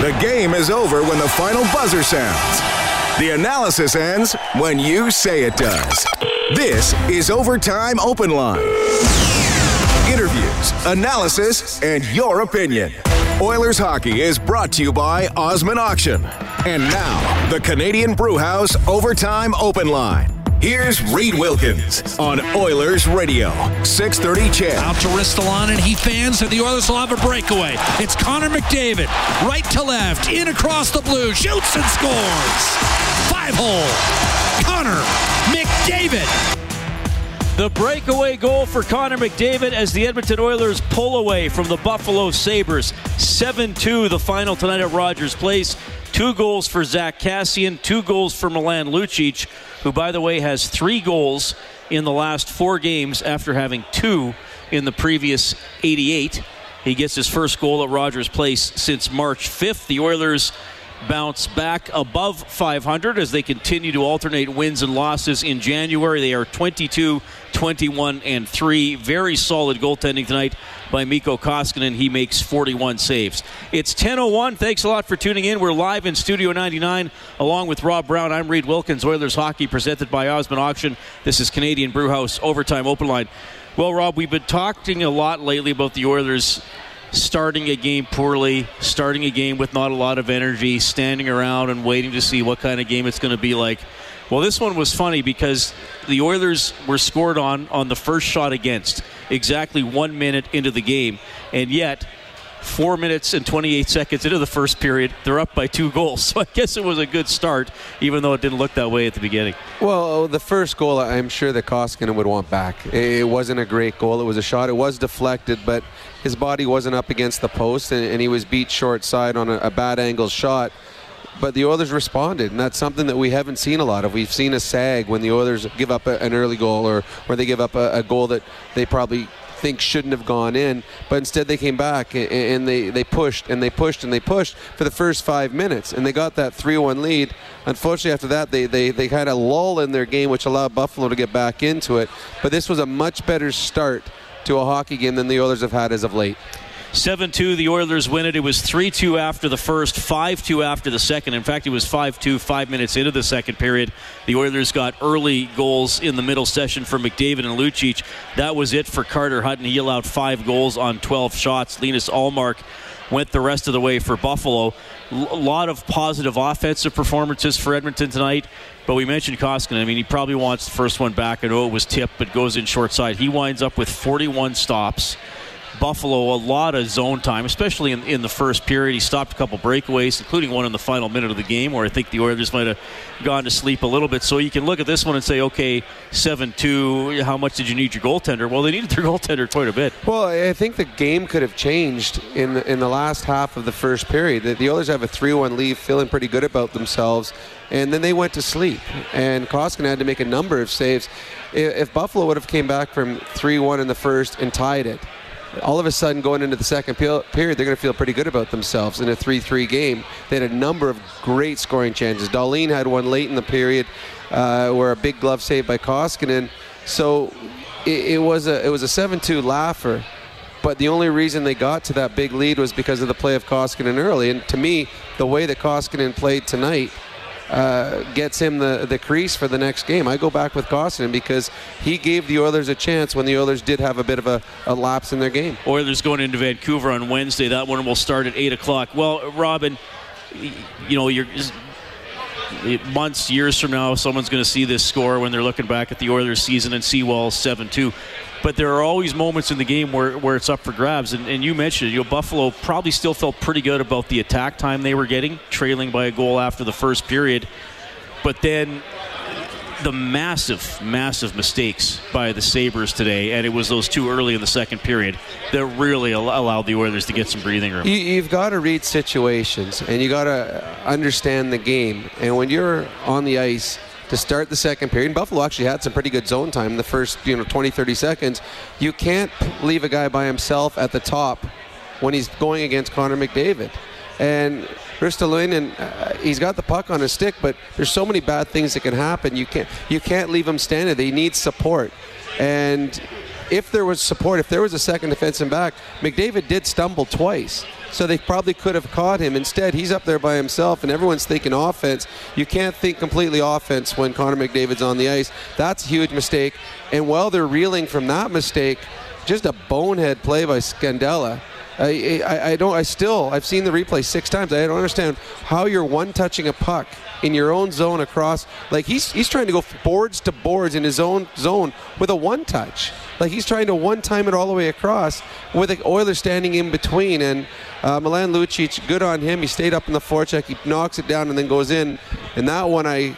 The game is over when the final buzzer sounds. The analysis ends when you say it does. This is Overtime Open Line. Interviews, analysis, and your opinion. Oilers hockey is brought to you by Osmond Auction. And now, the Canadian Brewhouse Overtime Open Line. Here's Reid Wilkins on Oilers Radio, 630 CHED. Out to Ristolainen, he fans, and the Oilers will have a breakaway. It's Connor McDavid, right to left, in across the blue, shoots and scores. Five hole, Connor McDavid. The breakaway goal for Connor McDavid as the Edmonton Oilers pull away from the Buffalo Sabres. 7 2 the final tonight at Rogers Place. Two goals for Zach Kassian, two goals for Milan Lucic, who, by the way, has three goals in the last four games after having two in the previous 88. He gets his first goal at Rogers Place since March 5th. The Oilers bounce back above 500 as they continue to alternate wins and losses in January. They are 22, 21, and 3. Very solid goaltending tonight by Mikko Koskinen. He makes 41 saves. It's 10.01. Thanks a lot for tuning in. We're live in Studio 99 along with Rob Brown. I'm Reid Wilkins, Oilers Hockey, presented by Osmond Auction. This is Canadian Brewhouse Overtime Open Line. Well, Rob, we've been talking a lot lately about the Oilers starting a game poorly, starting a game with not a lot of energy, standing around and waiting to see what kind of game it's going to be like. Well, this one was funny because the Oilers were scored on on the first shot against exactly one minute into the game, and yet four minutes and 28 seconds into the first period, they're up by two goals. So I guess it was a good start, even though it didn't look that way at the beginning. Well, oh, the first goal, I'm sure that Koskinen would want back. It wasn't a great goal. It was a shot. It was deflected, but his body wasn't up against the post, and, and he was beat short side on a, a bad angle shot but the Oilers responded, and that's something that we haven't seen a lot of. We've seen a sag when the Oilers give up a, an early goal or, or they give up a, a, goal that they probably think shouldn't have gone in, but instead they came back and, they, they pushed and they pushed and they pushed for the first five minutes, and they got that 3-1 lead. Unfortunately, after that, they, they, they had a lull in their game, which allowed Buffalo to get back into it. But this was a much better start to a hockey game than the Oilers have had as of late. 7 2, the Oilers win it. It was 3 2 after the first, 5 2 after the second. In fact, it was 5 2 five minutes into the second period. The Oilers got early goals in the middle session for McDavid and Lucic. That was it for Carter Hutton. He allowed five goals on 12 shots. Linus Ullmark went the rest of the way for Buffalo. A lot of positive offensive performances for Edmonton tonight. But we mentioned Koskinen. I mean, he probably wants the first one back. I know it was tipped, but goes in short side. He winds up with 41 stops. Buffalo a lot of zone time, especially in, in the first period. He stopped a couple breakaways, including one in the final minute of the game where I think the Oilers might have gone to sleep a little bit. So you can look at this one and say, okay, 7 2, how much did you need your goaltender? Well, they needed their goaltender quite a bit. Well, I think the game could have changed in the, in the last half of the first period. The, the Oilers have a 3 1 lead, feeling pretty good about themselves, and then they went to sleep. And Koskinen had to make a number of saves. If Buffalo would have came back from 3 1 in the first and tied it, all of a sudden going into the second period, they're going to feel pretty good about themselves in a 3-3 game. They had a number of great scoring chances. Dahlin had one late in the period uh, where a big glove save by Koskinen. So it, it was a it was a 7-2 laugher. But the only reason they got to that big lead was because of the play of Koskinen early. And to me, the way that Koskinen played tonight – uh, gets him the, the crease for the next game. I go back with Koskinen because he gave the Oilers a chance when the Oilers did have a bit of a, a lapse in their game. Oilers going into Vancouver on Wednesday. That one will start at 8 o'clock. Well, Robin, you know, you're months, years from now, someone's going to see this score when they're looking back at the Oilers season and see, well, 7 2 but there are always moments in the game where, where it's up for grabs. And, and you mentioned, you know, Buffalo probably still felt pretty good about the attack time they were getting, trailing by a goal after the first period. But then the massive, massive mistakes by the Sabres today, and it was those two early in the second period that really allowed the Oilers to get some breathing room. You, have got to read situations, and you got to understand the game. And when you're on the ice, to start the second period. Buffalo actually had some pretty good zone time in the first, you know, 20, 30 seconds. You can't leave a guy by himself at the top when he's going against Connor McDavid. And Ristolainen, uh, he's got the puck on his stick, but there's so many bad things that can happen. You can't you can't leave him standing. They need support. And if there was support, if there was a second defenseman back, McDavid did stumble twice. So they probably could have caught him. Instead, he's up there by himself, and everyone's thinking offense. You can't think completely offense when Connor McDavid's on the ice. That's a huge mistake. And while they're reeling from that mistake, just a bonehead play by Scandella. I, I, I, don't. I still. I've seen the replay six times. I don't understand how you're one touching a puck in your own zone across. Like he's he's trying to go boards to boards in his own zone with a one touch. Like he's trying to one time it all the way across with the Oiler standing in between. And uh, Milan Lucic, good on him. He stayed up in the forecheck. He knocks it down and then goes in. And that one, I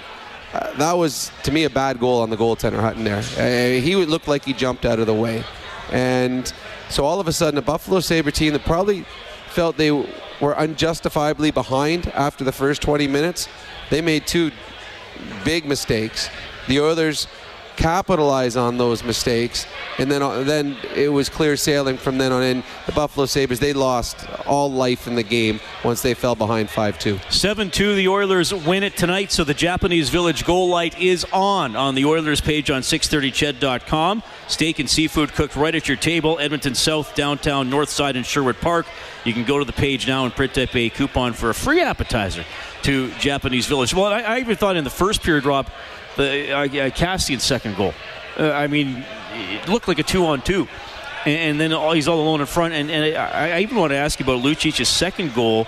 uh, that was to me a bad goal on the goaltender Hutton there. Uh, he looked like he jumped out of the way, and so all of a sudden, a Buffalo Sabre team that probably felt they were unjustifiably behind after the first 20 minutes, they made two big mistakes. The Oilers capitalize on those mistakes, and then uh, then it was clear sailing from then on in. The Buffalo Sabres they lost all life in the game once they fell behind 5-2. 7-2 the Oilers win it tonight, so the Japanese Village goal light is on on the Oilers page on 630ched.com. Steak and seafood cooked right at your table, Edmonton South, downtown, North Side, and Sherwood Park. You can go to the page now and print up a coupon for a free appetizer to Japanese Village. Well, I, I even thought in the first period, Rob, the uh, Kassian's second goal. Uh, I mean, it looked like a two-on-two, and, and then all, he's all alone in front. And, and I, I, even want to ask you about Lucic's second goal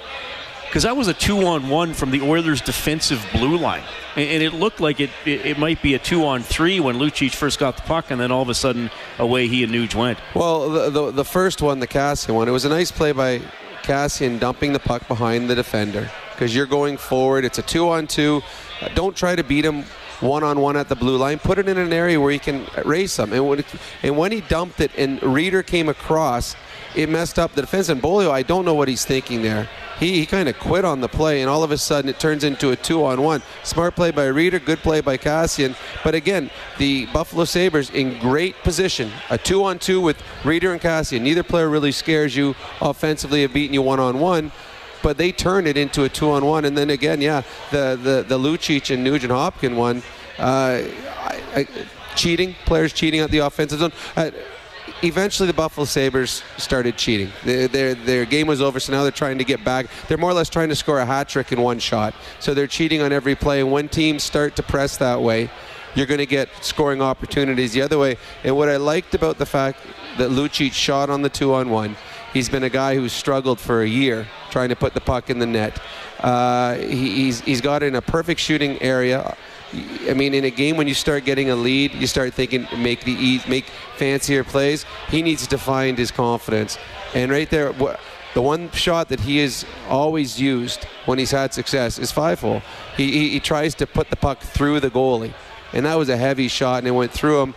because that was a two-on-one from the Oilers' defensive blue line, and, and it looked like it, it, it might be a two-on-three when Lucic first got the puck, and then all of a sudden away he and Nuge went. Well, the, the, the first one, the Kassian one, it was a nice play by Kassian dumping the puck behind the defender because you're going forward. It's a two-on-two. Uh, don't try to beat him one-on-one at the blue line. Put it in an area where he can race them. And when, it, and when he dumped it and Rieder came across, it messed up the defense. And Bolio, I don't know what he's thinking there. He, he kind of quit on the play, and all of a sudden it turns into a two-on-one. Smart play by Rieder, good play by Kassian. But again, the Buffalo Sabres in great position. A two-on-two with Rieder and Kassian. Neither player really scares you offensively of beating you one-on-one but they turned it into a two on one. And then again, yeah, the the the Lucic and Nugent Hopkins one, uh, I, I, cheating players cheating at the offensive zone. Uh, eventually, the Buffalo Sabres started cheating. Their, their, their game was over, so now they're trying to get back. They're more or less trying to score a hat trick in one shot. So they're cheating on every play. And when teams start to press that way, you're going to get scoring opportunities the other way. And what I liked about the fact that Lucic shot on the two on one He's been a guy who's struggled for a year trying to put the puck in the net. Uh, he, he's, he's got in a perfect shooting area. I mean, in a game when you start getting a lead, you start thinking make the make fancier plays. He needs to find his confidence, and right there, the one shot that he has always used when he's had success is five hole. He, he, he tries to put the puck through the goalie, and that was a heavy shot, and it went through him.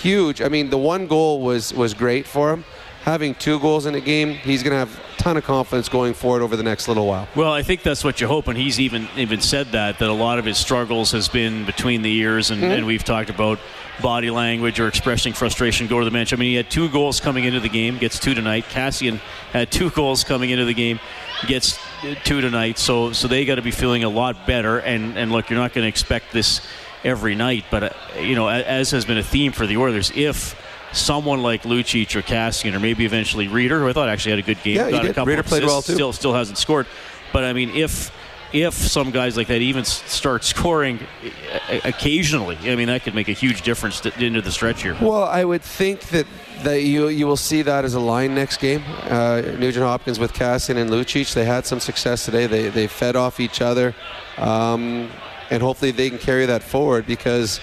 Huge. I mean, the one goal was was great for him having two goals in a game, he's going to have a ton of confidence going forward over the next little while. Well, I think that's what you hope, and he's even even said that that a lot of his struggles has been between the ears, and, mm-hmm. and we've talked about body language or expressing frustration. Go to the bench. I mean, he had two goals coming into the game, gets two tonight. Kassian had two goals coming into the game, gets two tonight. So so they got to be feeling a lot better. And and look, you're not going to expect this every night, but uh, you know, as has been a theme for the Oilers, if someone like Lucic or Kassian or maybe eventually Rieder, who I thought actually had a good game. Yeah, got he did. Rieder played well too. Still, still hasn't scored. But I mean, if if some guys like that even start scoring occasionally, I mean, that could make a huge difference into the stretch here. Well, I would think that that you you will see that as a line next game. Uh, Nugent Hopkins with Kassian and Lucic, they had some success today. They they fed off each other, um, and hopefully they can carry that forward because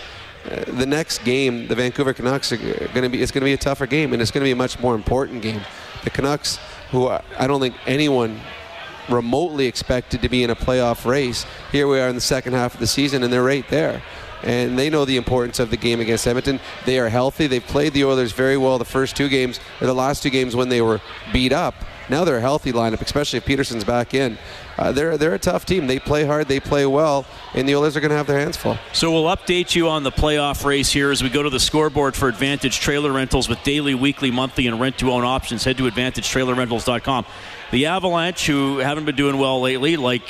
Uh, the next game, the Vancouver Canucks are going to be it's going to be a tougher game, and it's going to be a much more important game. The Canucks, who I don't think anyone remotely expected to be in a playoff race, here we are in the second half of the season, and they're right there. And they know the importance of the game against Edmonton. They are healthy. They've played the Oilers very well the first two games, or the last two games when they were beat up. Now they're a healthy lineup, especially if Pettersson's back in. Uh, they're they're a tough team. They play hard, they play well, and the Oilers are going to have their hands full. So we'll update you on the playoff race here as we go to the scoreboard for Advantage Trailer Rentals with daily, weekly, monthly, and rent-to-own options. Head to AdvantageTrailerRentals.com. The Avalanche, who haven't been doing well lately, like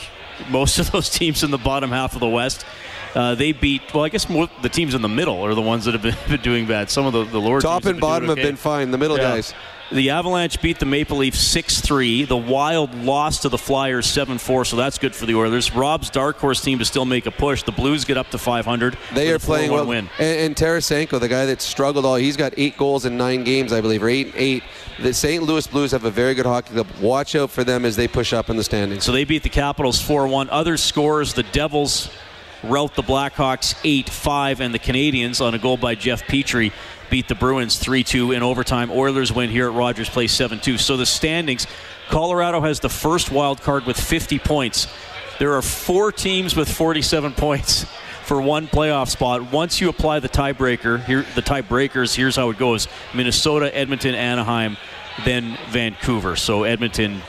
most of those teams in the bottom half of the West. Uh, they beat, well, I guess more, the teams in the middle are the ones that have been, been doing bad. Some of the, the lower top and bottom okay. have been fine. The middle yeah. guys. The Avalanche beat the Maple Leafs 6 3. The Wild lost to the Flyers 7 4, so that's good for the Oilers. Rob's dark horse team to still make a push. The Blues get up to 500. They are playing well. Win. And, and Tarasenko, the guy that struggled all, he's got eight goals in nine games, I believe, or eight eight. The St. Louis Blues have a very good hockey club. Watch out for them as they push up in the standings. So they beat the Capitals 4 1. Other scores the Devils rout the Blackhawks 8 5, and the Canadiens on a goal by Jeff Petry beat the Bruins 3 2 in overtime. Oilers win here at Rogers Place 7 2. So the standings Colorado has the first wild card with 50 points. There are four teams with 47 points for one playoff spot. Once you apply the tiebreaker, here the tiebreakers, here's how it goes: Minnesota, Edmonton, Anaheim, then Vancouver. So Edmonton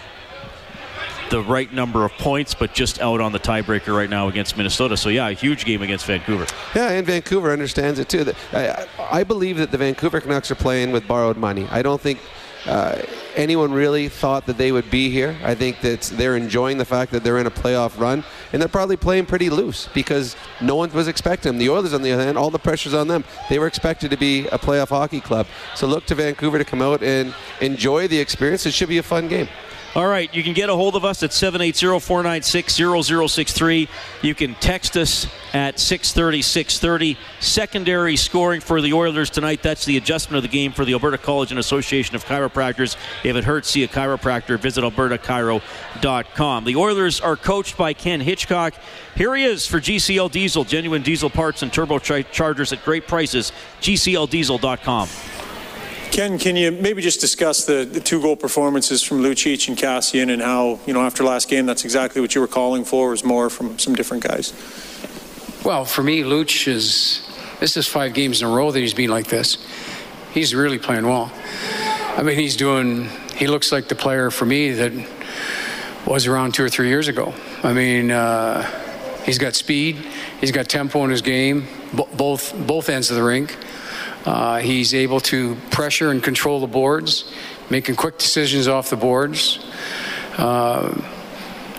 the right number of points, but just out on the tiebreaker right now against Minnesota. So yeah, a huge game against Vancouver. Yeah, and Vancouver understands it too. I, I believe that the Vancouver Canucks are playing with borrowed money. I don't think. Uh, anyone really thought that they would be here. I think that they're enjoying the fact that they're in a playoff run, and they're probably playing pretty loose because no one was expecting them. The Oilers, on the other hand, all the pressure's on them. They were expected to be a playoff hockey club. So look to Vancouver to come out and enjoy the experience. It should be a fun game. All right, you can get a hold of us at 780-496-0063. You can text us at 630 630. Secondary scoring for the Oilers tonight. That's the adjustment of the game for the Alberta College and Association of Chiropractors. If it hurts, see a chiropractor. Visit albertachiro.com. The Oilers are coached by Ken Hitchcock. Here he is for GCL Diesel, genuine diesel parts and turbochargers at great prices. GCLDiesel.com. Ken, can you maybe just discuss the, the two goal performances from Lucic and Kassian and how, you know, after last game, that's exactly what you were calling for, was more from some different guys? Well, for me, Luch is, this is five games in a row that he's been like this. He's really playing well. I mean, he's doing, he looks like the player for me that was around two or three years ago. I mean, uh, he's got speed, he's got tempo in his game, both, both ends of the rink. Uh, he's able to pressure and control the boards, making quick decisions off the boards. Uh,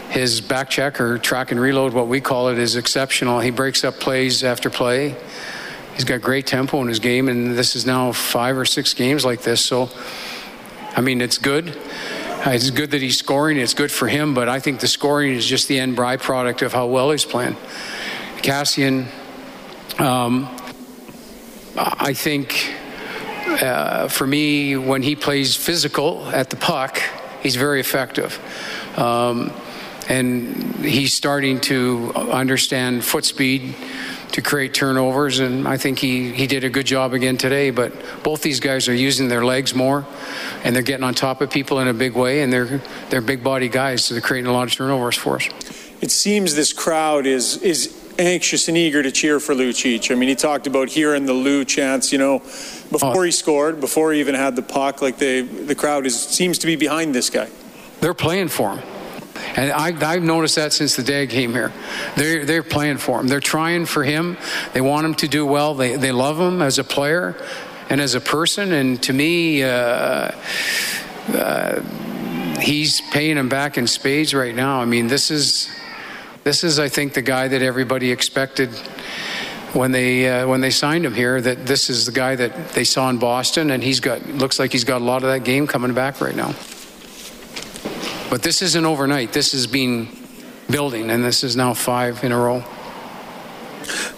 his back check or track and reload, what we call it, is exceptional. He breaks up plays after play. He's got great tempo in his game, and this is now five or six games like this. So, I mean, it's good. Uh, it's good that he's scoring. It's good for him, but I think the scoring is just the end byproduct of how well he's playing. Kassian, um, I think uh, for me, when he plays physical at the puck, he's very effective. Um, and he's starting to understand foot speed to create turnovers, and I think he, he did a good job again today. But both these guys are using their legs more, and they're getting on top of people in a big way, and they're they're big body guys, so they're creating a lot of turnovers for us. It seems this crowd is is anxious and eager to cheer for Lucic. I mean, he talked about hearing the Lou chants, you know, before he scored, before he even had the puck. Like they, the crowd is seems to be behind this guy. They're playing for him. And I, have noticed that since the day I came here. They're, they're playing for him. They're trying for him. They want him to do well. They, they love him as a player and as a person. And to me, uh, uh, he's paying him back in spades right now. I mean, this is this is, I think, the guy that everybody expected when they uh, when they signed him here. That this is the guy that they saw in Boston, and he's got looks like he's got a lot of that game coming back right now. But this isn't overnight. This has been building, and this is now five in a row.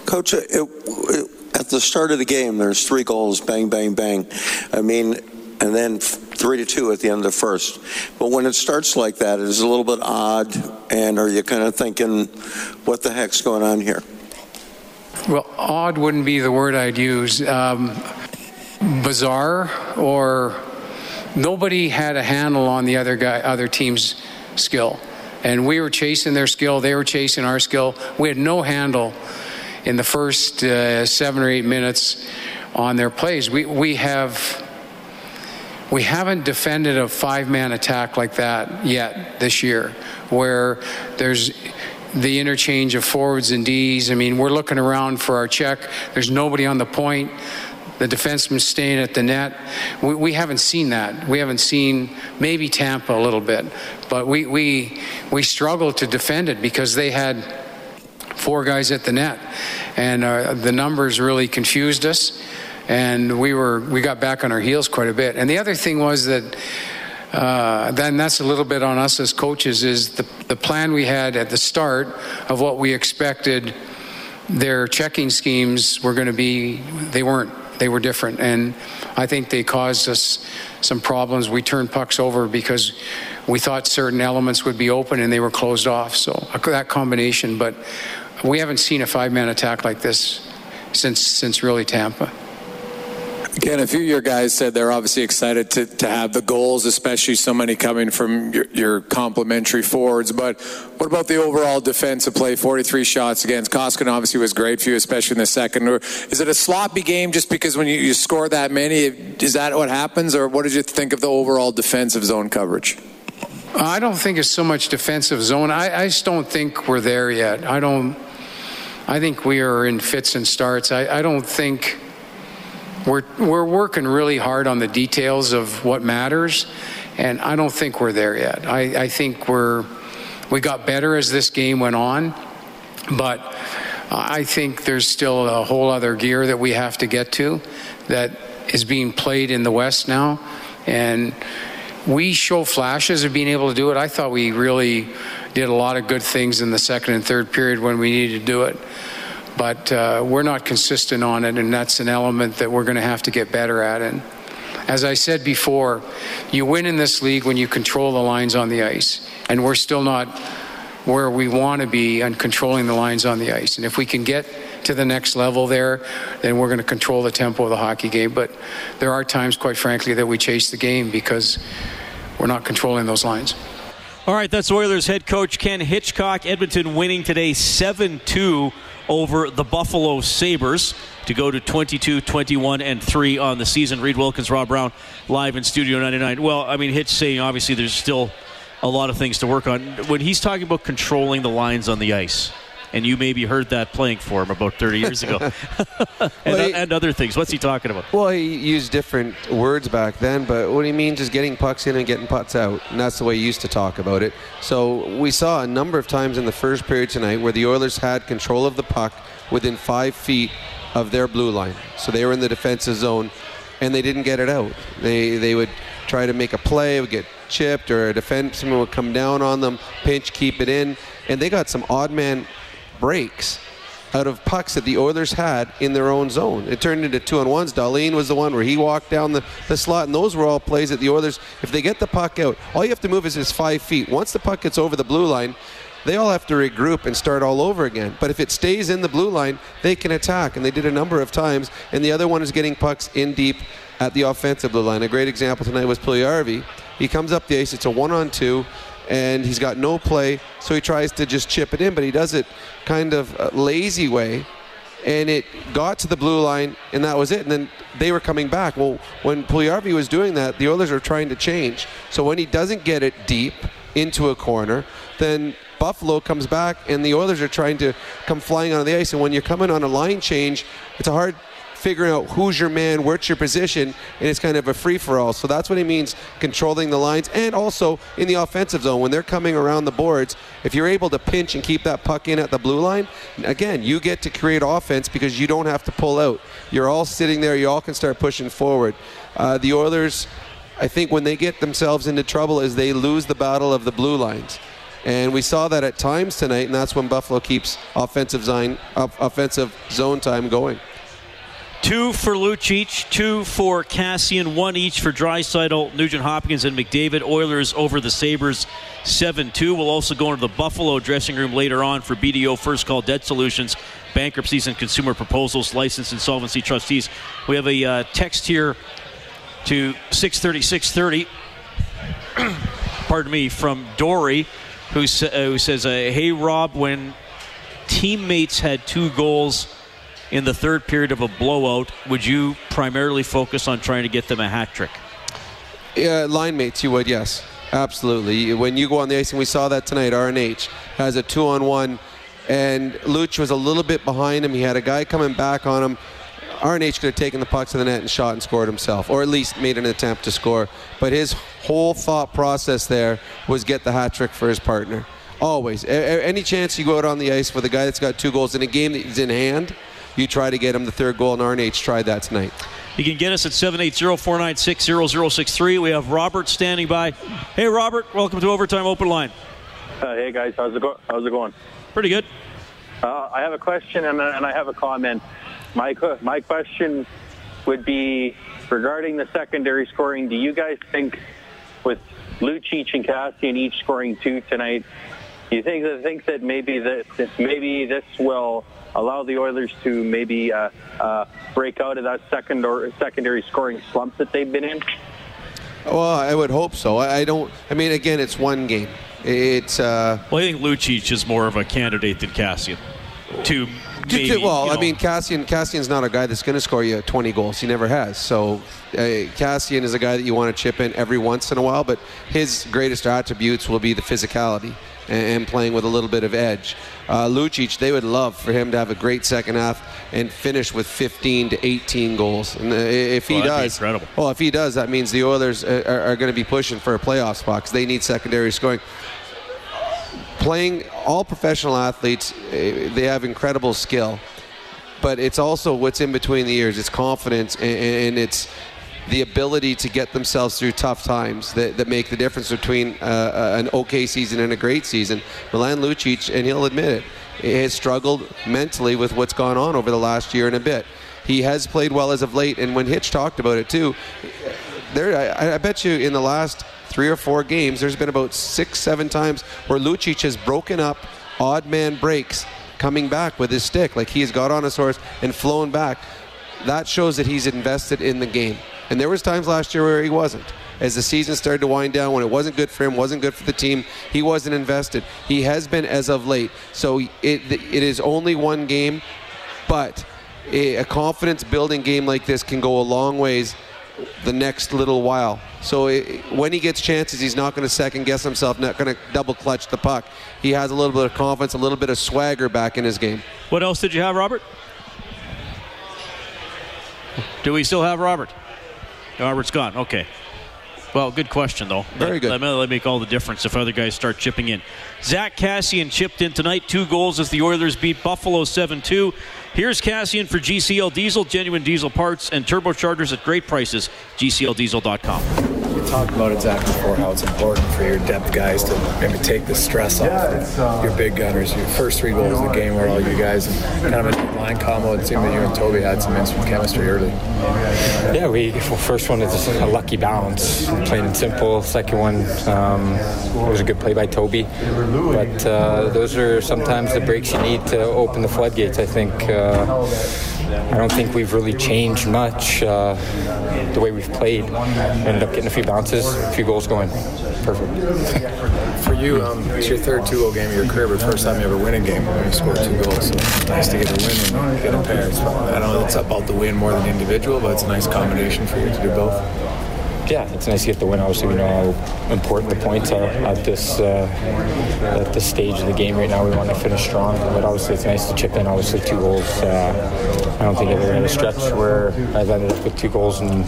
Coach, it, it, at the start of the game, there's three goals, bang, bang, bang. I mean, and then three to two at the end of the first. But when it starts like that, it is a little bit odd. And are you kind of thinking, what the heck's going on here? Well, odd wouldn't be the word I'd use. Um, bizarre, or nobody had a handle on the other guy, other team's skill, and we were chasing their skill. They were chasing our skill. We had no handle in the first uh, seven or eight minutes on their plays. We we have we haven't defended a five man attack like that yet this year, where there's the interchange of forwards and Ds. I mean, we're looking around for our check. There's nobody on the point. The defenseman staying at the net. We, we haven't seen that. We haven't seen maybe Tampa a little bit, but we we we struggled to defend it because they had four guys at the net, and uh, the numbers really confused us and we were we got back on our heels quite a bit. And the other thing was that. Uh, then that's a little bit on us as coaches is the, the plan we had at the start of what we expected their checking schemes were going to be they weren't they were different and i think they caused us some problems we turned pucks over because we thought certain elements would be open and they were closed off so that combination but we haven't seen a five-man attack like this since since really tampa Again, a few of your guys said they're obviously excited to, to have the goals, especially so many coming from your, your complementary forwards. But what about the overall defensive play? 43 shots against Koskinen obviously was great for you, especially in the second. Or is it a sloppy game just because when you, you score that many, is that what happens? Or what did you think of the overall defensive zone coverage? I don't think it's so much defensive zone. I, I just don't think we're there yet. I don't. I think we are in fits and starts. I, I don't think we're, we're working really hard on the details of what matters, and I don't think we're there yet. I, I think we're we got better as this game went on, but I think there's still a whole other gear that we have to get to that is being played in the West now, and we show flashes of being able to do it. I thought we really did a lot of good things in the second and third period when we needed to do it but uh, we're not consistent on it, and that's an element that we're going to have to get better at. And as I said before, you win in this league when you control the lines on the ice, and we're still not where we want to be on controlling the lines on the ice. And if we can get to the next level there, then we're going to control the tempo of the hockey game. But there are times, quite frankly, that we chase the game because we're not controlling those lines. All right, that's Oilers head coach Ken Hitchcock. Edmonton winning today 7 2 over the Buffalo Sabres to go to 22, 21, and 3 on the season. Reid Wilkins, Rob Brown, live in Studio 99. Well, I mean, Hitch saying obviously there's still a lot of things to work on. When he's talking about controlling the lines on the ice, and you maybe heard that playing for him about 30 years ago, and, well, he, and, other things. What's he talking about? Well, he used different words back then, but what he means is getting pucks in and getting putts out, and that's the way he used to talk about it. So we saw a number of times in the first period tonight where the Oilers had control of the puck within five feet of their blue line. So they were in the defensive zone, and they didn't get it out. They they would try to make a play, would get chipped, or a defenseman would come down on them, pinch, keep it in, and they got some odd man breaks out of pucks that the Oilers had in their own zone. It turned into two on ones. Dahlin was the one where he walked down the, the slot, and those were all plays that the Oilers, if they get the puck out, all you have to move is just five feet. Once the puck gets over the blue line, they all have to regroup and start all over again. But if it stays in the blue line, they can attack, and they did a number of times. And the other one is getting pucks in deep at the offensive blue line. A great example tonight was Puljujarvi. He comes up the ice. It's a one-on-two and he's got no play, so he tries to just chip it in, but he does it kind of a lazy way. And it got to the blue line, and that was it. And then they were coming back. Well, when Puljujarvi was doing that, the Oilers are trying to change. So when he doesn't get it deep into a corner, then Buffalo comes back, and the Oilers are trying to come flying on the ice. And when you're coming on a line change, it's a hard figuring out who's your man, what's your position, and it's kind of a free for all. So that's what he means controlling the lines and also in the offensive zone when they're coming around the boards. If you're able to pinch and keep that puck in at the blue line, again, you get to create offense because you don't have to pull out. You're all sitting there, you all can start pushing forward. Uh, the Oilers, I think, when they get themselves into trouble, is they lose the battle of the blue lines. And we saw that at times tonight, and that's when Buffalo keeps offensive zone, offensive zone time going. Two for Lucic, two for Kassian, one each for Draisaitl, Nugent Hopkins, and McDavid. Oilers over the Sabres 7 2. We'll also go into the Buffalo dressing room later on for BDO First Call Debt Solutions, bankruptcies and consumer proposals, licensed insolvency trustees. We have a uh, text here to 630 630. Pardon me, from Dory, who, sa- who says, uh, Hey, Rob, when teammates had two goals in the third period of a blowout, would you primarily focus on trying to get them a hat trick? Yeah, line mates, you would, yes. Absolutely. When you go on the ice, and we saw that tonight, RNH has a two on one, and Luch was a little bit behind him. He had a guy coming back on him. RNH could have taken the puck to the net and shot and scored himself, or at least made an attempt to score. But his whole thought process there was get the hat trick for his partner. Always. Any chance you go out on the ice with a guy that's got two goals in a game that he's in hand, you try to get him the third goal, and RNH tried that tonight. You can get us at 780-496-0063. We have Robert standing by. Hey, Robert, welcome to Overtime Open Line. Uh, hey guys, how's it, go- how's it going? Pretty good. Uh, I have a question and, and I have a comment. My my question would be regarding the secondary scoring. Do you guys think with Lucic and Kassian each scoring two tonight, do you think that think that maybe that maybe this will allow the Oilers to maybe uh, uh, break out of that second or secondary scoring slump that they've been in? Well, I would hope so. I, I don't. I mean, again, it's one game. It's. Uh, well, I think Lucic is more of a candidate than Kassian. To maybe, well, you know, I mean, Kassian Kassian's not a guy that's going to score you 20 goals. He never has. So, uh, Kassian is a guy that you want to chip in every once in a while. But his greatest attributes will be the physicality and, and playing with a little bit of edge. Uh, Lucic, they would love for him to have a great second half and finish with 15 to 18 goals. And uh, if he Well, does, incredible. well, if he does, that means the Oilers uh, are, are going to be pushing for a playoff spot because they need secondary scoring playing all professional athletes, eh, they have incredible skill, but it's also what's in between the ears. It's confidence and, and it's the ability to get themselves through tough times that, that make the difference between uh, an okay season and a great season. Milan Lucic, and he'll admit it, has struggled mentally with what's gone on over the last year and a bit. He has played well as of late, and when Hitch talked about it too, there I, I bet you in the last three or four games, there's been about six, seven times where Lucic has broken up odd man breaks coming back with his stick. Like he has got on his horse and flown back. That shows that he's invested in the game. And there was times last year where he wasn't. As the season started to wind down, when it wasn't good for him, wasn't good for the team, he wasn't invested. He has been as of late. So it, it is only one game, but a confidence building game like this can go a long ways the next little while. So it, when he gets chances, he's not going to second guess himself, not going to double clutch the puck. He has a little bit of confidence, a little bit of swagger back in his game. What else did you have, Robert? Do we still have Robert? Robert's gone. Okay. Well, good question though. Very good. That might make all the difference if other guys start chipping in. Zach Kassian chipped in tonight, two goals as the Oilers beat Buffalo 7-2. Here's Kassian for GCL Diesel, genuine diesel parts and turbochargers at great prices. GCLDiesel.com. You talked about it, Zach, before how it's important for your depth guys to maybe take the stress off your big gunners. Your first three goals of the game were all you guys, and kind of a line combo. It seemed that you and Toby had some instant chemistry early. Yeah, we well, first one is a lucky balance, plain and simple. Second one um, was a good play by Toby, but uh, those are sometimes the breaks you need to open the floodgates. I think. Uh, I don't think we've really changed much uh, the way we've played. Ended up getting a few bounces, a few goals going. Perfect. For you, um, it's your third two-goal game of your career, but first time you ever win a game when you scored two goals. So nice to get a win and get a pair. I don't know it's about the win more than individual, but it's a nice combination for you to do both. Yeah, it's nice to get the win. Obviously, we know how important the points are at this uh, at this stage of the game right now. We want to finish strong, but obviously it's nice to chip in. Obviously, two goals. Uh, I don't think ever in a stretch where I've ended up with two goals in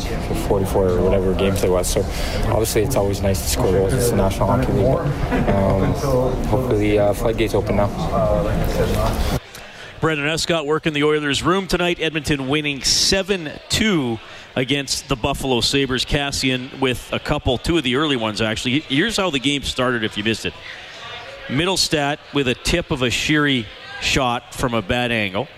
44 or whatever games there was. So obviously, it's always nice to score goals. It's the National Hockey League. Um, hopefully, the uh, floodgates open now. Brendan Escott working the Oilers' room tonight. Edmonton winning 7 2 against the Buffalo Sabres. Kassian with a couple, two of the early ones actually. Here's how the game started if you missed it. Mittelstadt with a tip of a Sheary shot from a bad angle.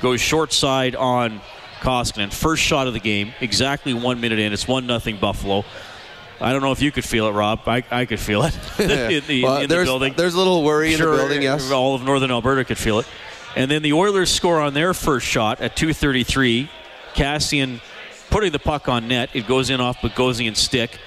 Goes short side on Koskinen. First shot of the game, exactly one minute in. It's 1 nothing Buffalo. I don't know if you could feel it, Rob. I, I could feel it in, the, Well, in the there's, building. there's a little worry in the building, yes. All of northern Alberta could feel it. And then the Oilers score on their first shot at 2:33. Kassian putting the puck on net. It goes in off Bogosian's stick.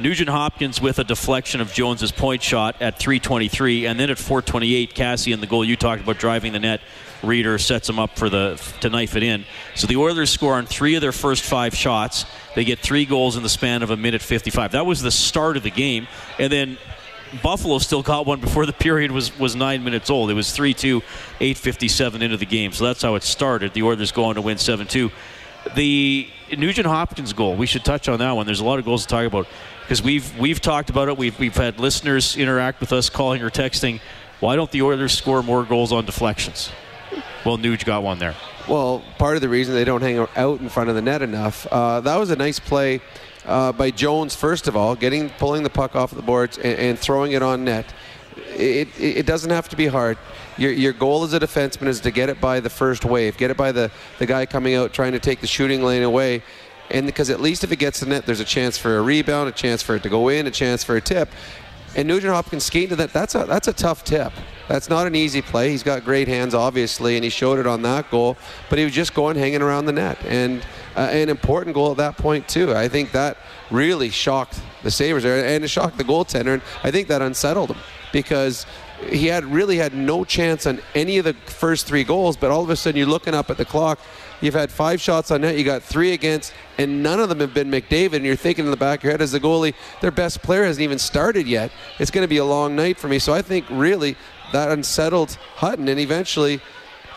Nugent Hopkins with a deflection of Jones's point shot at 3:23, and then at 4:28, Kassian, the goal you talked about, driving the net. Rieder sets him up for the to knife it in. So the Oilers score on three of their first five shots. They get three goals in the span of a minute 55. That was the start of the game, and then Buffalo still got one before the period was, was nine minutes old. It was 3 2, 8.57 into the game. So that's how it started. The Oilers go on to win 7 2. The Nugent Hopkins goal, we should touch on that one. There's a lot of goals to talk about because we've, we've talked about it. We've, we've had listeners interact with us, calling or texting. Why don't the Oilers score more goals on deflections? Well, Nuge got one there. Well, part of the reason they don't hang out in front of the net enough. Uh, that was a nice play uh, by Jones, first of all, getting pulling the puck off the boards and, and throwing it on net. It, it, doesn't have to be hard. Your, your goal as a defenseman is to get it by the first wave, get it by the, the guy coming out trying to take the shooting lane away. And because at least if it gets to net, there's a chance for a rebound, a chance for it to go in, a chance for a tip. And Nugent Hopkins skating to that, that's a, that's a tough tip. That's not an easy play. He's got great hands, obviously, and he showed it on that goal. But he was just going hanging around the net, and uh, an important goal at that point too. I think that really shocked the Sabres there, and it shocked the goaltender, and I think that unsettled him because he had really had no chance on any of the first three goals. But all of a sudden, you're looking up at the clock. You've had five shots on net. You got three against, and none of them have been McDavid. And you're thinking in the back of your head as the goalie, their best player hasn't even started yet. It's going to be a long night for me. So I think really that unsettled Hutton, and eventually.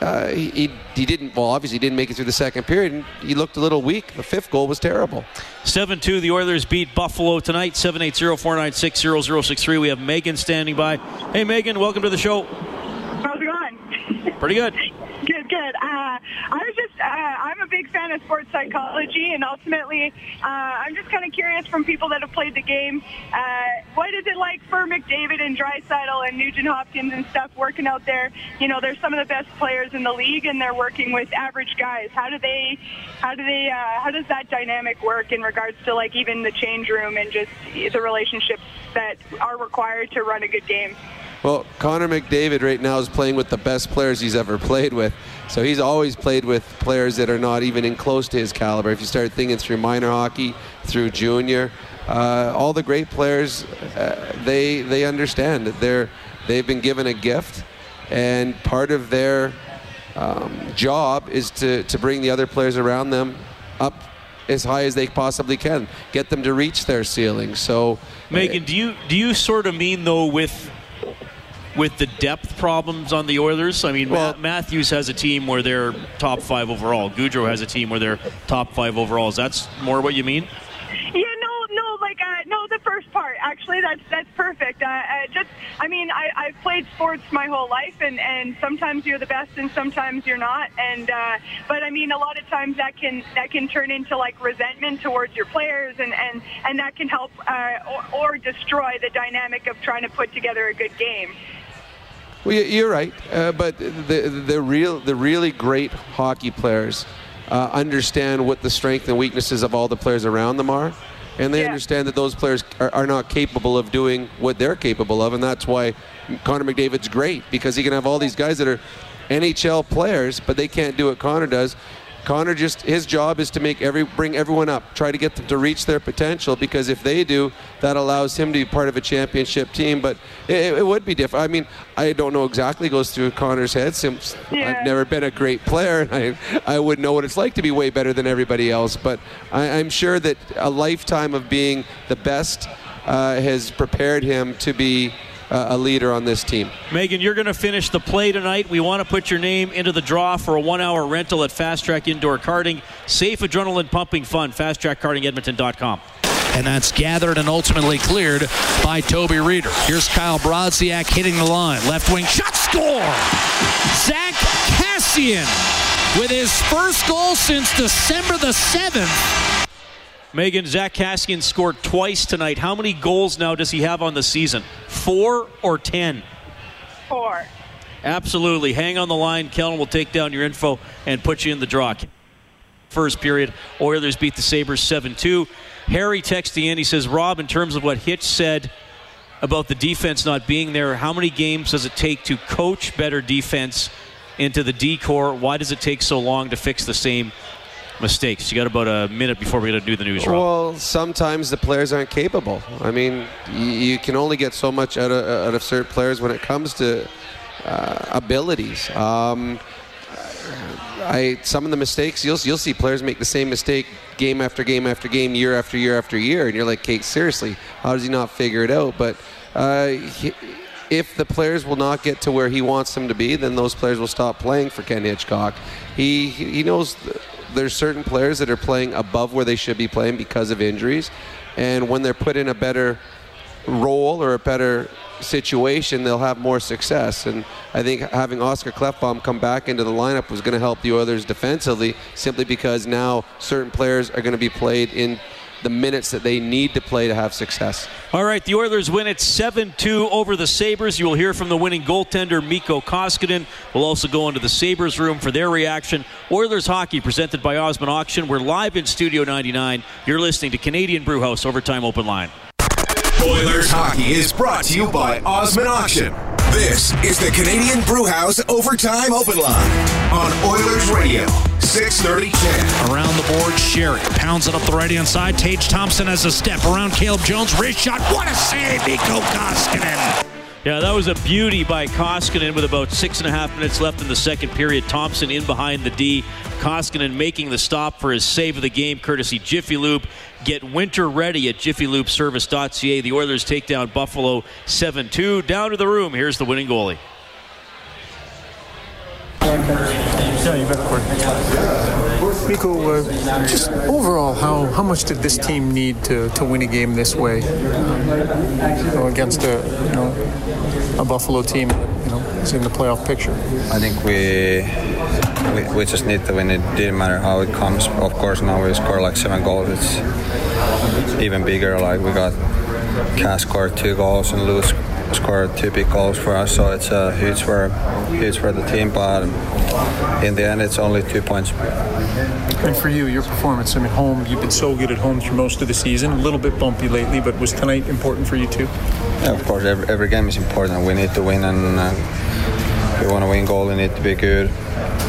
Uh, he, he didn't well obviously he didn't make it through the second period and he looked a little weak. The fifth goal was terrible. 7-2 the Oilers beat Buffalo tonight 780-496-0063 we have Megan standing by. Hey Megan welcome to the show. How's it going? Pretty good Good. Uh, I was just, uh, I'm a big fan of sports psychology, and ultimately, uh, I'm just kind of curious from people that have played the game, uh, what is it like for McDavid and Draisaitl and Nugent Hopkins and stuff working out there? You know, they're some of the best players in the league, and they're working with average guys. How do they, how do they, uh, how does that dynamic work in regards to like even the change room and just the relationships that are required to run a good game? Well, Connor McDavid right now is playing with the best players he's ever played with. So he's always played with players that are not even in close to his caliber. If you start thinking through minor hockey, through junior, uh, all the great players, uh, they they understand that they're they've been given a gift, and part of their um, job is to to bring the other players around them up as high as they possibly can, get them to reach their ceiling. So, Megan, do you do you sort of mean though with with the depth problems on the Oilers? I mean, well, Matthews has a team where they're top five overall. Gaudreau has a team where they're top five overall. Is that more what you mean? Yeah, no, no, like uh, no, the first part. Actually, that's that's perfect. Uh, uh, just, I mean, I, I've played sports my whole life, and and sometimes you're the best, and sometimes you're not. And uh, but I mean, a lot of times that can that can turn into like resentment towards your players, and and and that can help uh, or, or destroy the dynamic of trying to put together a good game. Well, you're right, uh, but the the real the really great hockey players uh, understand what the strengths and weaknesses of all the players around them are, and they yeah. understand that those players are, are, not capable of doing what they're capable of, and that's why Connor McDavid's great because he can have all these guys that are NHL players, but they can't do what Connor does. Connor just his job is to make every bring everyone up, try to get them to reach their potential because if they do, that allows him to be part of a championship team. But it, it would be different. I mean, I don't know exactly goes through Connor's head since yeah. I've never been a great player and I I would know what it's like to be way better than everybody else. But I, am sure that a lifetime of being the best uh, has prepared him to be uh, a leader on this team. Megan, you're going to finish the play tonight. We want to put your name into the draw for a one hour rental at Fast Track Indoor Karting. Safe, adrenaline pumping fun. FastTrackKartingEdmonton.com. And that's gathered and ultimately cleared by Toby Rieder. Here's Kyle Brodziak hitting the line. Left wing shot score. Zach Kassian with his first goal since December the 7th Megan, Zach Kassian scored twice tonight. How many goals now does he have on the season? Four or ten? Four. Absolutely. Hang on the line. Kellen will take down your info and put you in the draw. First period, Oilers beat the Sabres 7 2. Harry texting in. He says, Rob, in terms of what Hitch said about the defense not being there, how many games does it take to coach better defense into the D corps? Why does it take so long to fix the same mistakes. You got about a minute before we got to do the news. Rob. Well, sometimes the players aren't capable. I mean, you, you can only get so much out of, out of certain players when it comes to uh, abilities. Um, I some of the mistakes you'll you'll see players make the same mistake game after game after game, year after year after year, and you're like, Kate, seriously, how does he not figure it out? But uh, he, if the players will not get to where he wants them to be, then those players will stop playing for Ken Hitchcock. He he knows there's certain players that are playing above where they should be playing because of injuries, and when they're put in a better role or a better situation, they'll have more success. And I think having Oscar Klefbom come back into the lineup was going to help the Oilers defensively, simply because now certain players are going to be played in the minutes that they need to play to have success. All right, the Oilers win it 7 2 over the Sabres. You will hear from the winning goaltender, Mikko Koskinen. We'll also go into the Sabres room for their reaction. Oilers hockey presented by Osmond Auction. We're live in Studio 99. You're listening to Canadian Brewhouse Overtime Open Line. Oilers hockey is brought to you by Osmond Auction. This is the Canadian Brewhouse Overtime Open Line on Oilers Radio, 630 CHED. Around the board, Sheary pounds it up the right hand side. Tage Thompson has a step around Caleb Jones. Wrist shot. What a save, Mikko Koskinen. Yeah, that was a beauty by Koskinen with about six and a half minutes left in the second period. Thompson in behind the D. Koskinen making the stop for his save of the game, courtesy Jiffy Lube. Get winter ready at jiffylubeservice.ca. The Oilers take down Buffalo 7 2. Down to the room. Here's the winning goalie. Yeah, you bet, Mikko, uh, just overall, how, how much did this team need to, to win a game this way you know, against a you know a Buffalo team you know in the playoff picture? I think we, we we just need to win. It didn't matter how it comes. Of course, now we score like seven goals. It's even bigger. Like we got Cass scored two goals and Lewis scored two big goals for us. So it's a huge for huge for the team. But in the end, it's only two points. And for you, your performance, I mean, home, you've been so good at home through most of the season. A little bit bumpy lately, but was tonight important for you too? Yeah, of course. Every, every game is important. We need to win, and uh, we want to win goal. We need to be good.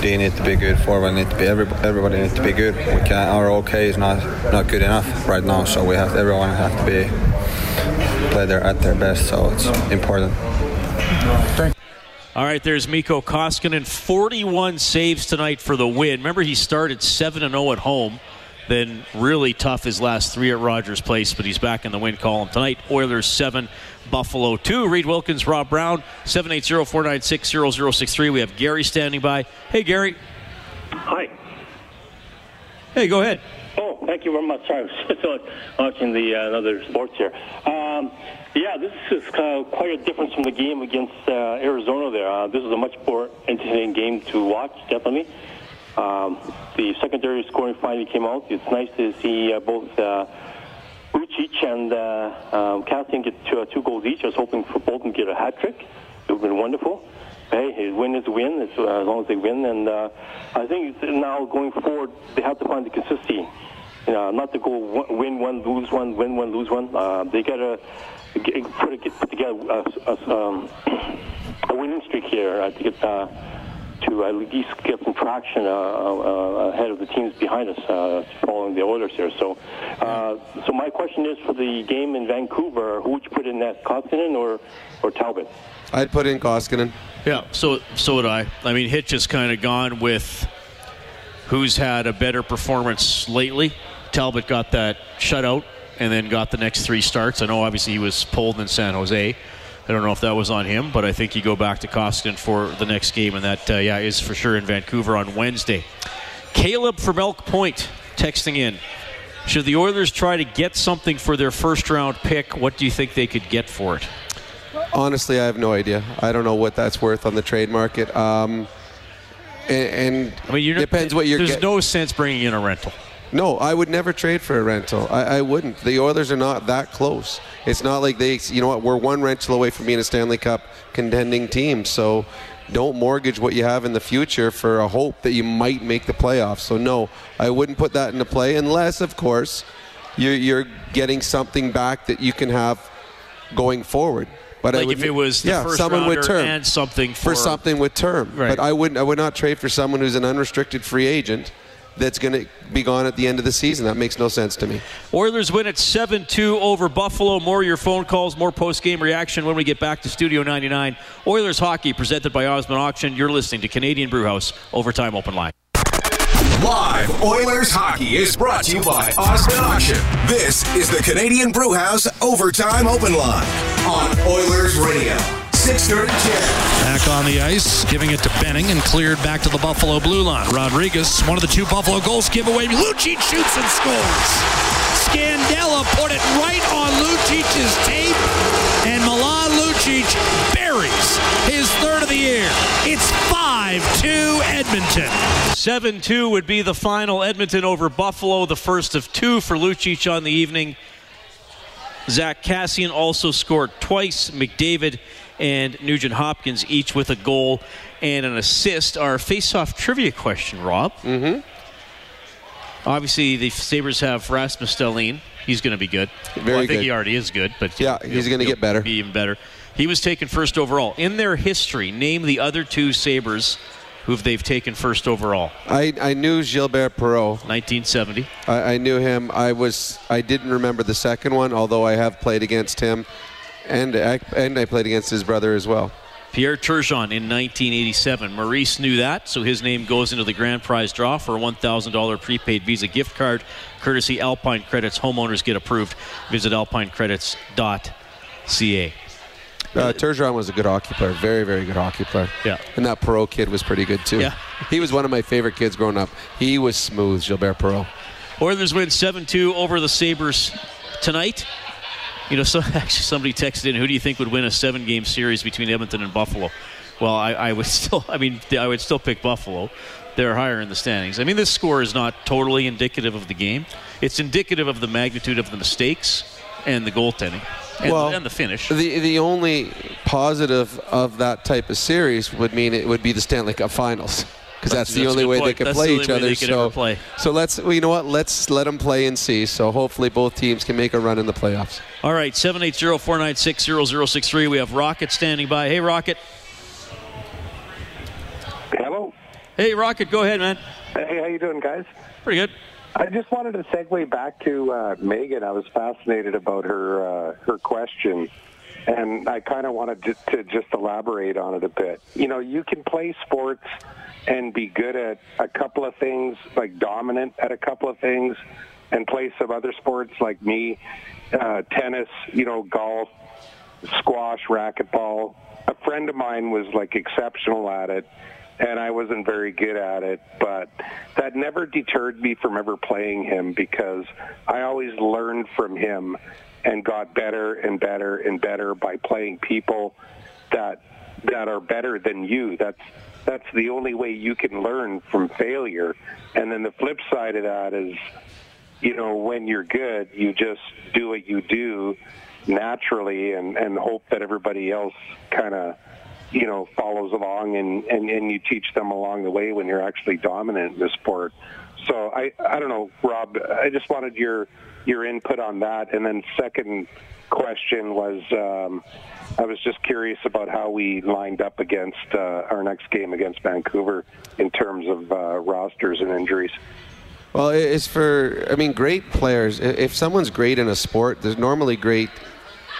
D need to be good. Forward need to be. Every, everybody needs to be good. We can Our OK is not not good enough right now, so we have everyone have to be play their at their best. So it's important. All right, there's Mikko Koskinen, 41 saves tonight for the win. Remember, he started 7 0 at home, then really tough his last three at Rogers Place, but he's back in the win column tonight. Oilers 7, Buffalo 2. Reid Wilkins, Rob Brown, 780 496 0063. We have Gary standing by. Hey, Gary. Hi. Hey, go ahead. Oh, thank you very much. Sorry, I was just watching the uh, sports here. Um, yeah, this is uh, quite a difference from the game against uh, Arizona. There, uh, this is a much more entertaining game to watch. Definitely, um, the secondary scoring finally came out. It's nice to see uh, both uh, Lucic and uh, um, get two, uh, two goals each. I was hoping for Bolton to get a hat trick. It would have been wonderful. Hey, win is win as, uh, long as they win. And uh, I think now going forward, they have to find the consistency. You know, not to go win one, lose one, win one, lose one. Uh, they got to put, put together a, a, um, a winning streak here I think get uh, to at least get some traction uh, uh, ahead of the teams behind us, uh, following the Oilers here. So, uh, so my question is for the game in Vancouver, who would you put in that, Koskinen or or Talbot? I'd put in Koskinen. Yeah, so so would I. I mean, Hitch has kind of gone with who's had a better performance lately. Talbot got that shutout and then got the next three starts. I know obviously he was pulled in San Jose. I don't know if that was on him, but I think you go back to Koskinen for the next game, and that, uh, yeah, is for sure in Vancouver on Wednesday. Caleb from Elk Point texting in. Should the Oilers try to get something for their first round pick? What do you think they could get for it? Honestly, I have no idea. I don't know what that's worth on the trade market. Um, and, and I mean, depends what you're. There's get- no sense bringing in a rental. No, I would never trade for a rental. I, I wouldn't. The Oilers are not that close. It's not like they, you know what, we're one rental away from being a Stanley Cup contending team. So don't mortgage what you have in the future for a hope that you might make the playoffs. So no, I wouldn't put that into play unless, of course, you're, you're getting something back that you can have going forward. But Like would, if it was the yeah, first someone with term and something for, for- something with term. Right. But I wouldn't. I would not trade for someone who's an unrestricted free agent that's going to be gone at the end of the season. That makes no sense to me. Oilers win at 7 2 over Buffalo. More your phone calls, more post game reaction when we get back to Studio 99. Oilers hockey presented by Osmond Auction. You're listening to Canadian Brewhouse Overtime Open Line. Live Oilers hockey is brought to you by Osmond Auction. This is the Canadian Brewhouse Overtime Open Line on Oilers Radio. 630 CHED. Back on the ice, giving it to Benning and cleared back to the Buffalo blue line. Rodrigues, one of the two Buffalo goals give away. Lucci shoots and scores. Scandella put it right on Lucic's tape, and Milan Lucic buries his third of the year. It's 5-2 Edmonton. 7-2 would be the final. Edmonton over Buffalo, the first of two for Lucic on the evening. Zack Kassian also scored twice. McDavid and Nugent Hopkins each with a goal and an assist. Our face-off trivia question, Rob. Mm-hmm. Obviously, the Sabres have Rasmus Dahlin. He's going to be good. Very well, I think good. he already is good, but Yeah, he's gonna get better. Be even better. He was taken first overall in their history. Name the other two Sabres who they've taken first overall. I, I knew Gilbert Perreault. 1970. I, I knew him. I was I didn't remember the second one, although I have played against him, and I, and I played against his brother as well. Pierre Turgeon in 1987. Maurice knew that, so his name goes into the grand prize draw for a $1,000 prepaid Visa gift card, courtesy Alpine Credits. Homeowners get approved. Visit alpinecredits.ca. Uh, Turgeon was a good hockey player, very very good hockey player. Yeah. and that Perreault kid was pretty good too. Yeah. he was one of my favorite kids growing up. He was smooth, Gilbert Perreault. Oilers win 7-2 over the Sabres tonight. You know, so actually somebody texted in, who do you think would win a seven-game series between Edmonton and Buffalo? Well, I, I would still, I mean, I would still pick Buffalo. They're higher in the standings. I mean, this score is not totally indicative of the game. It's indicative of the magnitude of the mistakes and the goaltending and, well, and the finish. The the only positive of that type of series would mean it would be the Stanley Cup Finals. Because that's, That's the only good way they point. could That's play the each other. so, play. so let's, well, you know what? Let's let them play and see. So hopefully both teams can make a run in the playoffs. All right, 780-496-0063. We have Rocket standing by. Hey, Rocket. Hello. Hey, Rocket, go ahead, man. Hey, how you doing, guys? Pretty good. I just wanted to segue back to uh, Megan. I was fascinated about her uh, her question, and I kind of wanted to, to just elaborate on it a bit. You know, you can play sports and be good at a couple of things, like dominant at a couple of things, and play some other sports like me, uh, tennis, you know, golf, squash, racquetball. A friend of mine was like exceptional at it, and I wasn't very good at it, but that never deterred me from ever playing him because I always learned from him and got better and better and better by playing people that that are better than you. That's that's the only way you can learn from failure. And then the flip side of that is you know, when you're good, you just do what you do naturally and, and hope that everybody else kind of, you know, follows along and, and, and you teach them along the way when you're actually dominant in the sport. So I, I don't know, Rob, I just wanted your, your input on that. And then second question was, um, I was just curious about how we lined up against uh, our next game against Vancouver in terms of uh, rosters and injuries. Well, it's for, I mean, great players. If someone's great in a sport, they're normally great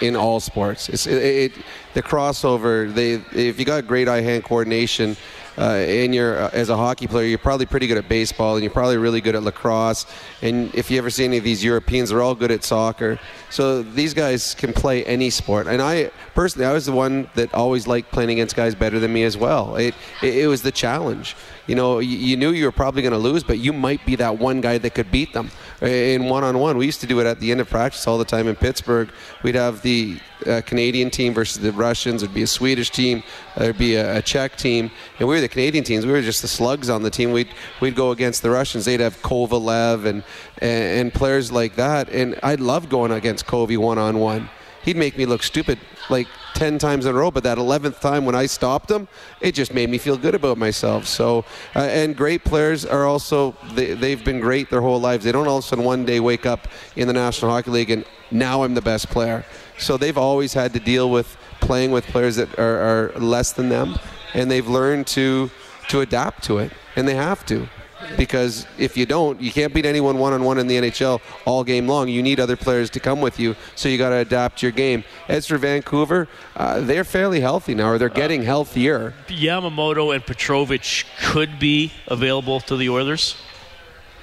in all sports. It's it, it the crossover. They if you got great eye-hand coordination, uh, and you're uh, as a hockey player, you're probably pretty good at baseball, and you're probably really good at lacrosse. And if you ever see any of these Europeans, they're all good at soccer. So these guys can play any sport. And I personally, I was the one that always liked playing against guys better than me as well. It it, it was the challenge. You know, you, you knew you were probably going to lose, but you might be that one guy that could beat them in one-on-one. We used to do it at the end of practice all the time in Pittsburgh. We'd have the uh, Canadian team versus the Russians. It'd be a Swedish team. There'd be a, a Czech team, and we were the Canadian teams. We were just the slugs on the team. We'd we'd go against the Russians. They'd have Kovalev and and, and players like that. And I loved going against Kovy one-on-one. He'd make me look stupid like 10 times in a row, but that 11th time when I stopped him, it just made me feel good about myself. So, uh, and great players are also, they, they've been great their whole lives. They don't all of a sudden one day wake up in the National Hockey League and now I'm the best player. So they've always had to deal with playing with players that are, are less than them, and they've learned to, to adapt to it, and they have to because if you don't, you can't beat anyone one on one in the NHL all game long. You need other players to come with you, so you got to adapt your game. As for Vancouver, uh, they're fairly healthy now, or they're getting healthier. Yamamoto and Petrovic could be available to the Oilers.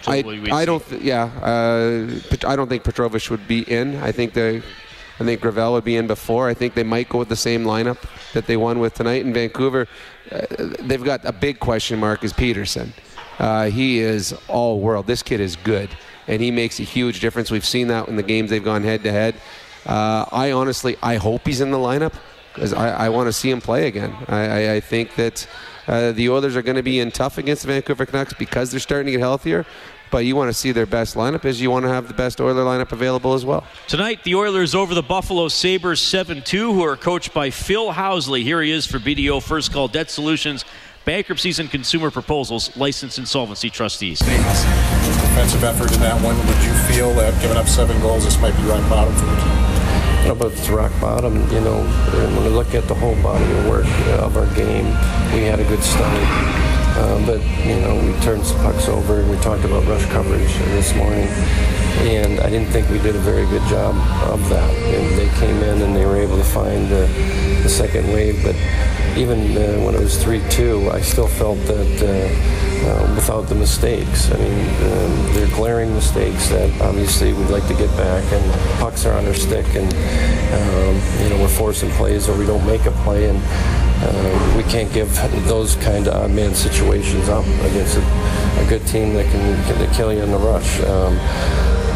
So I, I don't, th- yeah, uh, I don't think Petrovic would be in. I think they, I think Gravel would be in before. I think they might go with the same lineup that they won with tonight in Vancouver. Uh, they've got a big question mark is Pettersson. Uh, he is all world. This kid is good. and he makes a huge difference. We've seen that in the games they've gone head to head. I honestly, I hope he's in the lineup because I, I want to see him play again. I, I, I think that uh, the Oilers are going to be in tough against the Vancouver Canucks because they're starting to get healthier. But you want to see their best lineup is you want to have the best Oiler lineup available as well. Tonight, the Oilers over the Buffalo Sabres 7 2, who are coached by Phil Housley. Here he is for BDO First Call Debt Solutions, Bankruptcies and Consumer Proposals, Licensed Insolvency Trustees. Defensive effort in that one. Would you feel that giving up seven goals, this might be rock bottom for the team? I don't know about it's rock bottom. You know, when we look at the whole body of work of our game, we had a good start. Uh, but you know, we turned some pucks over, and we talked about rush coverage this morning, and I didn't think we did a very good job of that. And they came in and they were able to find the, the second wave, but even uh, when it was 3-2, I still felt that uh, uh, without the mistakes. I mean, um, they're glaring mistakes that obviously we'd like to get back, and pucks are on their stick, and um, you know we're forcing plays or we don't make a play, and uh, we can't give those kind of odd man situations up against a, a good team that can, can kill you in the rush. Um,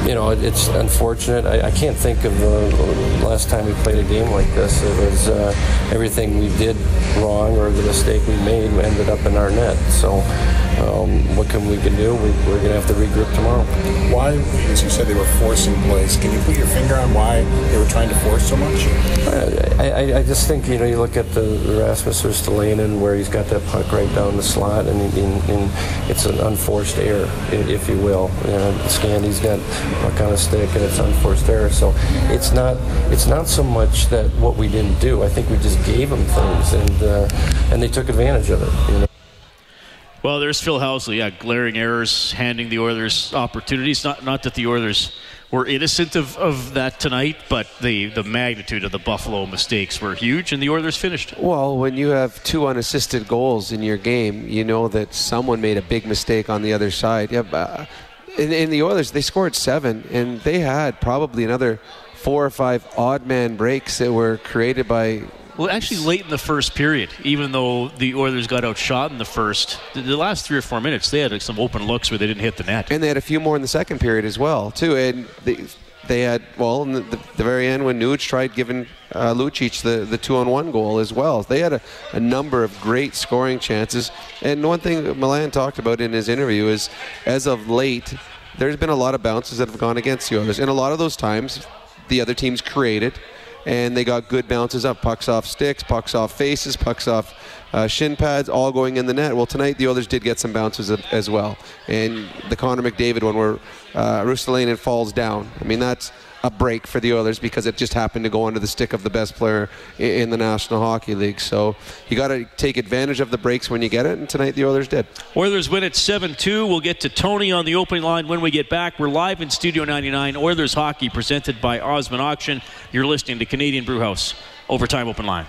you know, it's unfortunate. I, I, can't think of the last time we played a game like this. It was uh, everything we did wrong or the mistake we made ended up in our net. So um, what can we can do? We, are going to have to regroup tomorrow. Why, as you said, they were forcing plays. Can you put your finger on why they were trying to force so much? I, I, I just think you know you look at the, the Rasmus Ristolainen where he's got that puck right down the slot, and, and, and it's an unforced error, if you will. You know, Scandy's got puck on a stick, and it's unforced error. So it's not it's not so much that what we didn't do. I think we just gave them things, and uh, and they took advantage of it. You know. Well, there's Phil Housley. Yeah, glaring errors, handing the Oilers opportunities. Not not that the Oilers were innocent of, of that tonight, but the, the magnitude of the Buffalo mistakes were huge, and the Oilers finished. Well, when you have two unassisted goals in your game, you know that someone made a big mistake on the other side. Yeah, uh, in, in the Oilers, they scored seven, and they had probably another four or five odd man breaks that were created by well, actually, late in the first period, even though the Oilers got outshot in the first, the last three or four minutes, they had like, some open looks where they didn't hit the net. And they had a few more in the second period as well, too. And they, they had, well, in the, the, very end when Nuge tried giving uh, Lucic the, the two on one goal as well. They had a, a number of great scoring chances. And one thing Milan talked about in his interview is as of late, there's been a lot of bounces that have gone against the Oilers. And a lot of those times, the other teams created and they got good bounces up, pucks off sticks, pucks off faces, pucks off uh, shin pads, all going in the net. Well, tonight the others did get some bounces as well, and the Connor McDavid one where uh, Ristolainen falls down. I mean that's a break for the Oilers because it just happened to go under the stick of the best player in the National Hockey League. So you got to take advantage of the breaks when you get it, and tonight the Oilers did. Oilers win at 7 2. We'll get to Tony on the opening line when we get back. We're live in Studio 99, Oilers Hockey, presented by Osmond Auction. You're listening to Canadian Brewhouse Overtime Open Line.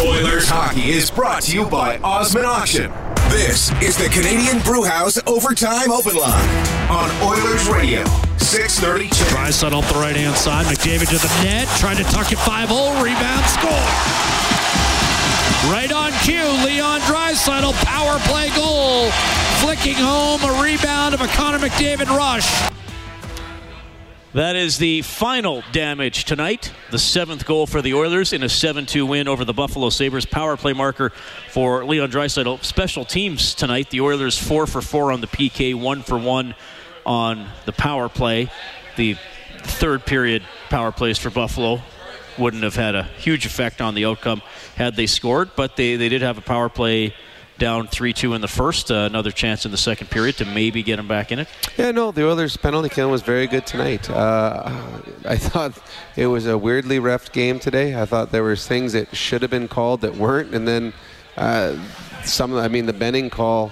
Oilers Hockey is brought to you by Osmond Auction. This is the Canadian Brewhouse Overtime Open Line on Oilers Radio. 630 Draisaitl off the right hand side. McDavid to the net. Trying to tuck it 5 0. Rebound score. Right on cue. Leon Draisaitl power play goal. Flicking home a rebound of a Connor McDavid rush. That is the final damage tonight. The seventh goal for the Oilers in a 7 2 win over the Buffalo Sabres. Power play marker for Leon Draisaitl. Special teams tonight. The Oilers 4 for 4 on the PK, 1 for 1 on the power play. The third period power plays for Buffalo wouldn't have had a huge effect on the outcome had they scored, but they, they did have a power play down 3 2 in the first. Uh, another chance in the second period to maybe get them back in it. Yeah, no, the Oilers' penalty kill was very good tonight. Uh, I thought it was a weirdly ref game today. I thought there was things that should have been called that weren't, and then uh, some, I mean, the Benning call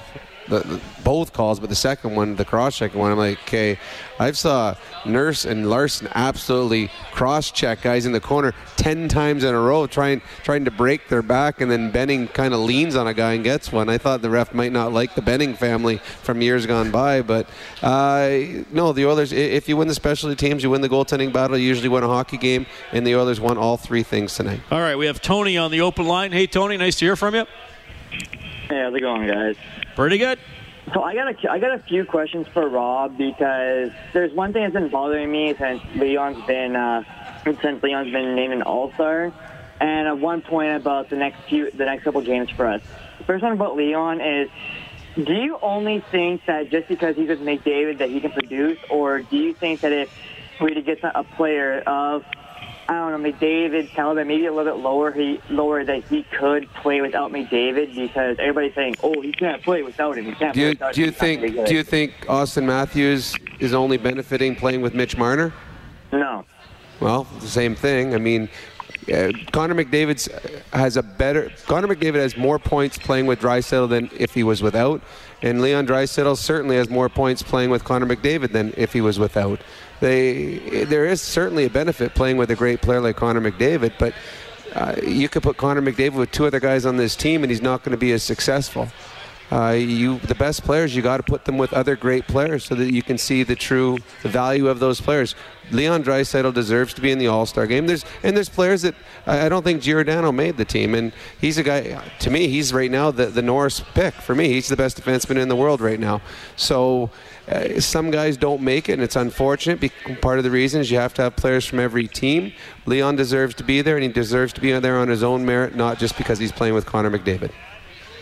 the, the, both calls, but the second one, the cross-check one, I'm like, okay, I saw Nurse and Larsson absolutely cross-check guys in the corner ten times in a row, trying trying to break their back, and then Benning kind of leans on a guy and gets one. I thought the ref might not like the Benning family from years gone by, but uh, no, the Oilers. If you win the specialty teams, you win the goaltending battle. You usually win a hockey game, and the Oilers won all three things tonight. All right, we have Tony on the open line. Hey, Tony, nice to hear from you. Hey, how's it going, guys? Pretty good. So I got a, I got a few questions for Rob because there's one thing that's been bothering me since Leon's been uh, since Leon's been named an All Star, and at one point about the next few the next couple games for us. The first one about Leon is. Do you only think that just because he's with McDavid that he can produce, or do you think that if we to get a player of I don't know, McDavid caliber, maybe a little bit lower, he lower that he could play without McDavid because everybody's saying, "Oh, he can't play without him. He can't Do play you, without do you him. He's not gonna be think do you think Auston Matthews is only benefiting playing with Mitch Marner? No. Well, the same thing. I mean, uh, Connor McDavid has a better. Connor McDavid has more points playing with Draisaitl than if he was without, and Leon Draisaitl certainly has more points playing with Connor McDavid than if he was without. They there is certainly a benefit playing with a great player like Connor McDavid, but. Uh, you could put Connor McDavid with two other guys on this team, and he's not going to be as successful. Uh, you, the best players, you got to put them with other great players so that you can see the true value of those players. Leon Draisaitl deserves to be in the All Star game. There's and there's players that I don't think Giordano made the team, and he's a guy. To me, he's right now the the Norris pick for me. He's the best defenseman in the world right now. So. Uh, some guys don't make it, and it's unfortunate. Be- part of the reason is you have to have players from every team. Leon deserves to be there, and he deserves to be there on his own merit, not just because he's playing with Connor McDavid.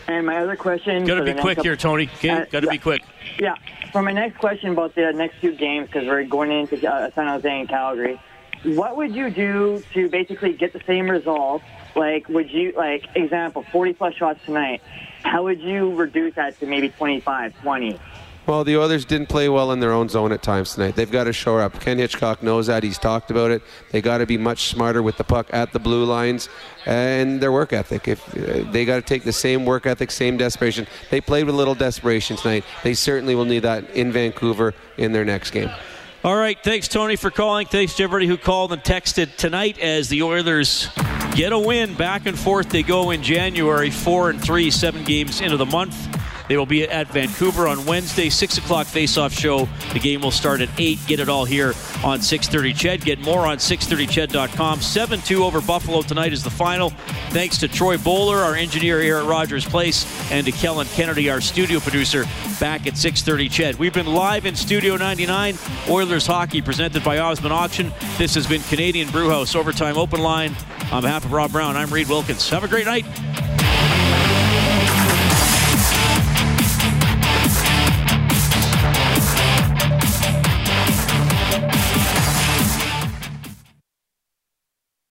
And my other question. Got to for be quick couple- here, Tony. Okay, Uh, got to yeah. be quick. Yeah. For my next question about the next few games, because we're going into uh, San Jose and Calgary, what would you do to basically get the same result? Like, would you, like, example, 40 plus shots tonight. How would you reduce that to maybe 25, 20? Well, the Oilers didn't play well in their own zone at times tonight. They've got to shore up. Ken Hitchcock knows that. He's talked about it. They got to be much smarter with the puck at the blue lines and their work ethic. If uh, they got to take the same work ethic, same desperation. They played with a little desperation tonight. They certainly will need that in Vancouver in their next game. All right, thanks Tony for calling. Thanks to everybody who called and texted tonight as the Oilers get a win. Back and forth they go in January, four and three, seven games into the month. They will be at Vancouver on Wednesday, six o'clock face-off show. The game will start at eight. Get it all here on 6:30 Ched. Get more on 630ched.com. 7-2 over Buffalo tonight is the final. Thanks to Troy Bowler, our engineer here at Rogers Place, and to Kellen Kennedy, our studio producer, back at 6:30 Ched. We've been live in Studio 99, Oilers hockey presented by Osmond Auction. This has been Canadian Brewhouse Overtime Open Line. On behalf of Rob Brown, I'm Reid Wilkins. Have a great night.